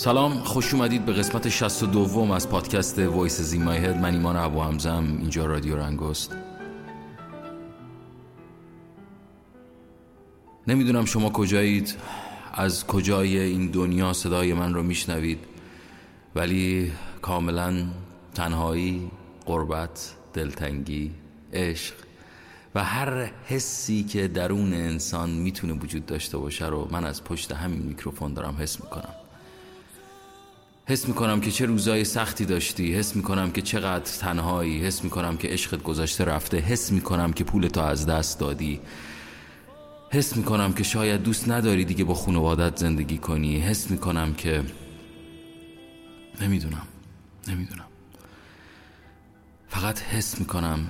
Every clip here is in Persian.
سلام خوش اومدید به قسمت 62 از پادکست Voices In My Head من ایمان ابو حمزه‌م اینجا رادیو رنگست نمی‌دونم شما کجایید از کجای این دنیا صدای من رو میشنوید ولی کاملا تنهایی غربت دلتنگی عشق و هر حسی که درون انسان می‌تونه وجود داشته باشه رو من از پشت همین میکروفون دارم حس می‌کنم. حس می‌کنم که چه روزای سختی داشتی حس می‌کنم که چقدر تنهایی حس می‌کنم که عشقت گذاشته رفته حس می‌کنم که پولتو از دست دادی. حس می‌کنم که شاید دوست نداری دیگه با خانوادت زندگی کنی. حس می‌کنم که نمی‌دونم نمی‌دونم. فقط حس می‌کنم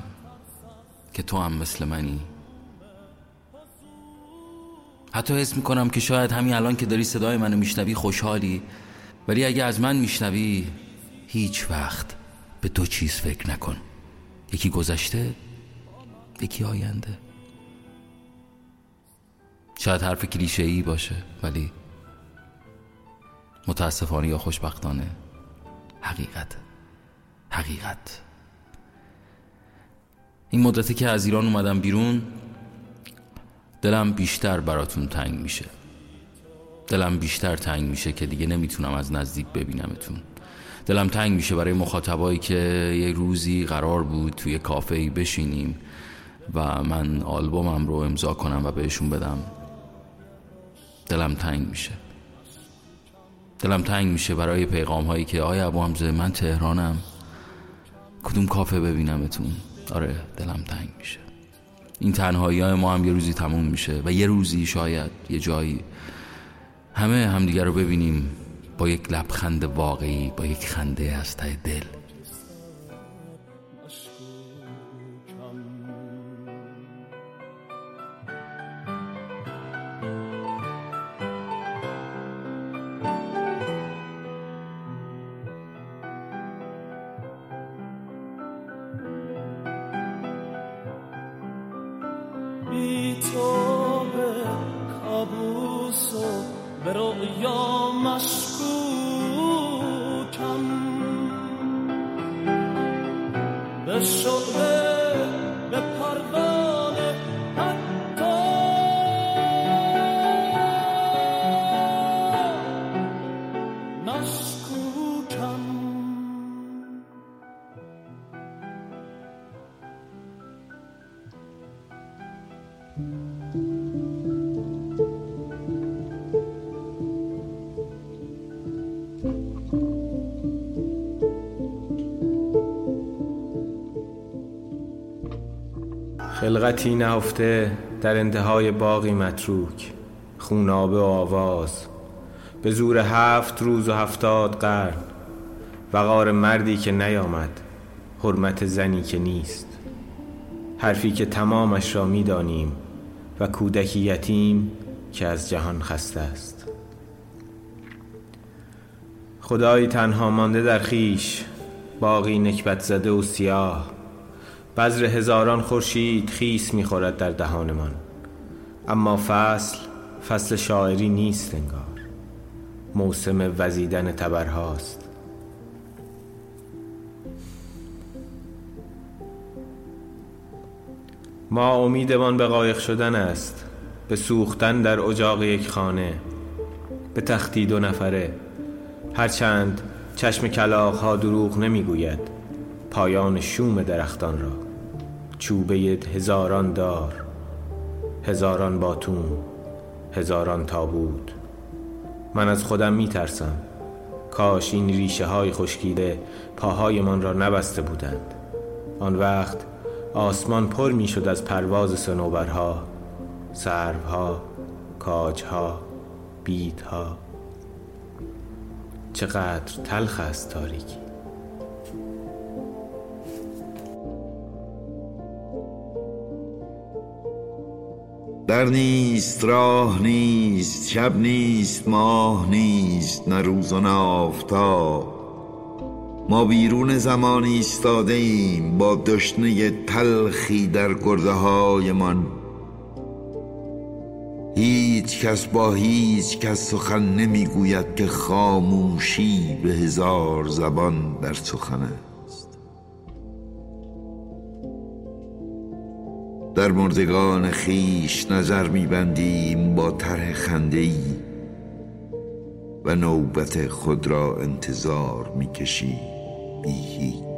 که تو هم مثل منی. حتی حس می‌کنم که شاید همین الان که داری صدای منو میشنوی خوشحالی ولی اگه از من میشنوی هیچ وقت به دو چیز فکر نکن. یکی گذشته یکی آینده. شاید حرف کلیشه ای باشه ولی متاسفانه یا خوشبختانه حقیقت حقیقت. این مدتی که از ایران اومدم بیرون دلم بیشتر براتون تنگ میشه. دلم بیشتر تنگ میشه که دیگه نمی‌تونم از نزدیک ببینمتون. دلم تنگ میشه برای مخاطبایی که یه روزی قرار بود توی کافه ای بشینیم و من آلبومم رو امضا کنم و بهشون بدم. دلم تنگ میشه. دلم تنگ میشه برای پیغام هایی که آیا ابو من تهرانم. کدوم کافه ببینمتون؟ آره دلم تنگ میشه. این تنهایی های ما هم یه روزی تموم میشه و یه روزی شاید یه جایی همه همدیگر رو ببینیم با یک لبخند واقعی با یک خنده از ته دل. به رؤیا مشکوکم به شعبه به پروانه حتی مشکوکم خلقتی نهفته در انتهای باقی متروک خونابه و آواز. به زور هفت روز و هفتاد قرن. وقار مردی که نیامد حرمت زنی که نیست. حرفی که تمامش را می‌دانیم و کودکی یتیم که از جهان خسته است. خدایی تنها مانده در خیش باقی نکبت زده و سیاه. بذر هزاران خورشید خیس می‌خورد در دهانمان. اما فصل فصل شاعری نیست انگار. موسم وزیدن تبرهاست. ما امیدمان به قایق شدن است به سوختن در اجاق یک خانه به تختی دو نفره. هرچند چشم کلاغ ها دروغ نمی‌گوید. پایان شوم درختان را. چوبه هزاران دار هزاران باتون هزاران تابوت. من از خودم میترسم. کاش این ریشه های خشکیده پاهایمان را نبسته بودند. آن وقت آسمان پر می‌شد از پرواز سنوبرها سروها کاجها بیدها چقدر تلخ است تاریکی. در نیست راه نیست شب نیست ماه نیست نه روز و نه آفتاب. ما بیرون زمان ایستاده ایم با دشنه تلخی در گرده هایمان هیچ کس با هیچ کس سخن نمی‌گوید که خاموشی به هزار زبان در سخن در مردگان خیش نظر میبندیم با طرح خنده ای و نوبت خود را انتظار می‌کشیم. بی